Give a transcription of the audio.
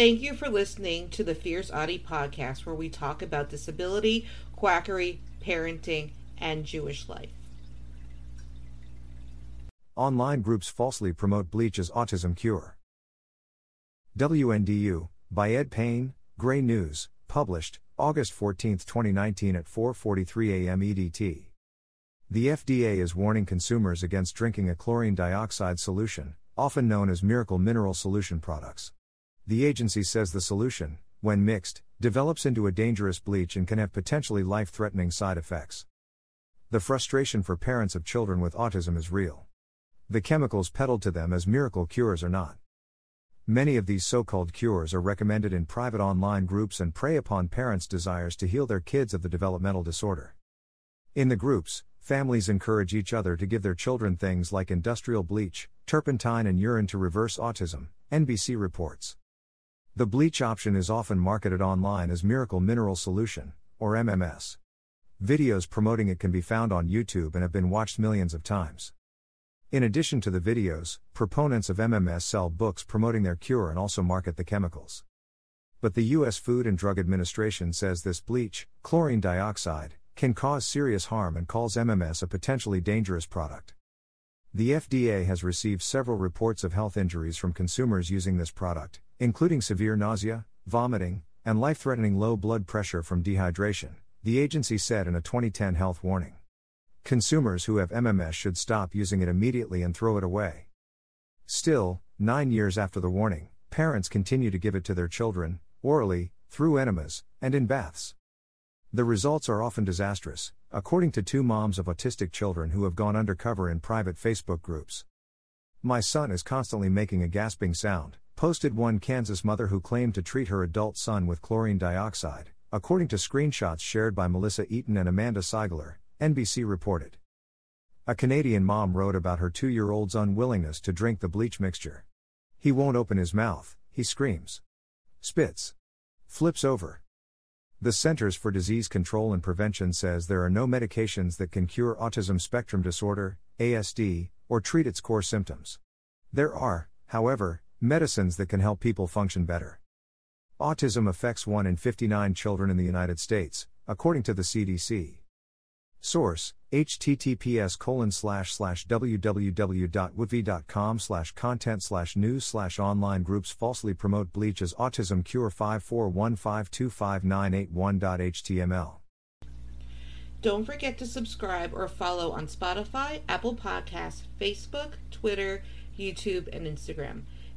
Thank you for listening to the Fierce Autie podcast, where we talk about disability, quackery, parenting, and Jewish life. Online groups falsely promote bleach as autism cure. WNDU, by Ed Payne, Gray News, published August 14, 2019 at 4:43 a.m. EDT. The FDA is warning consumers against drinking a chlorine dioxide solution, often known as miracle mineral solution products. The agency says the solution, when mixed, develops into a dangerous bleach and can have potentially life threatening side effects. The frustration for parents of children with autism is real. The chemicals peddled to them as miracle cures are not. Many of these so called cures are recommended in private online groups and prey upon parents' desires to heal their kids of the developmental disorder. In the groups, families encourage each other to give their children things like industrial bleach, turpentine, and urine to reverse autism, NBC reports. The bleach option is often marketed online as Miracle Mineral Solution, or MMS. Videos promoting it can be found on YouTube and have been watched millions of times. In addition to the videos, proponents of MMS sell books promoting their cure and also market the chemicals. But the U.S. Food and Drug Administration says this bleach, chlorine dioxide, can cause serious harm and calls MMS a potentially dangerous product. The FDA has received several reports of health injuries from consumers using this product, including severe nausea, vomiting, and life threatening low blood pressure from dehydration, the agency said in a 2010 health warning. Consumers who have MMS should stop using it immediately and throw it away. Still, nine years after the warning, parents continue to give it to their children, orally, through enemas, and in baths. The results are often disastrous, according to two moms of autistic children who have gone undercover in private Facebook groups. My son is constantly making a gasping sound, posted one Kansas mother who claimed to treat her adult son with chlorine dioxide, according to screenshots shared by Melissa Eaton and Amanda Seigler, NBC reported. A Canadian mom wrote about her two year old's unwillingness to drink the bleach mixture. He won't open his mouth, he screams. Spits. Flips over. The Centers for Disease Control and Prevention says there are no medications that can cure autism spectrum disorder, ASD, or treat its core symptoms. There are, however, Medicines that can help people function better. Autism affects 1 in 59 children in the United States, according to the CDC. Source, https colon slash slash www.witv.com slash content slash news slash online groups falsely promote bleach as autism cure 541525981.html. Don't forget to subscribe or follow on Spotify, Apple Podcasts, Facebook, Twitter, YouTube, and Instagram.